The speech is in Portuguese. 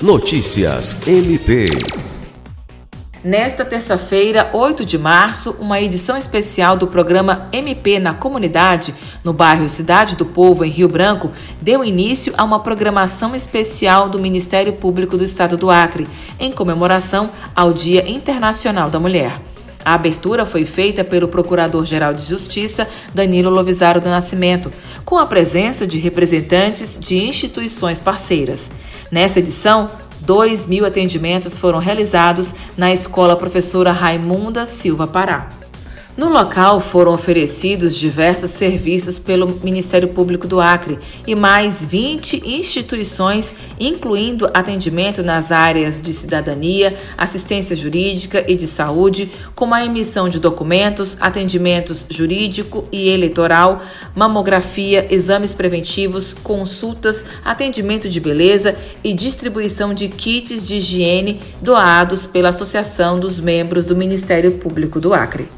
Notícias MP. Nesta terça-feira, 8 de março, uma edição especial do programa MP na Comunidade, no bairro Cidade do Povo, em Rio Branco, deu início a uma programação especial do Ministério Público do Estado do Acre, em comemoração ao Dia Internacional da Mulher. A abertura foi feita pelo Procurador-Geral de Justiça, Danilo Lovisaro do Nascimento, com a presença de representantes de instituições parceiras. Nessa edição, 2 mil atendimentos foram realizados na Escola Professora Raimunda Silva Pará. No local foram oferecidos diversos serviços pelo Ministério Público do Acre e mais 20 instituições, incluindo atendimento nas áreas de cidadania, assistência jurídica e de saúde, como a emissão de documentos, atendimentos jurídico e eleitoral, mamografia, exames preventivos, consultas, atendimento de beleza e distribuição de kits de higiene doados pela Associação dos Membros do Ministério Público do Acre.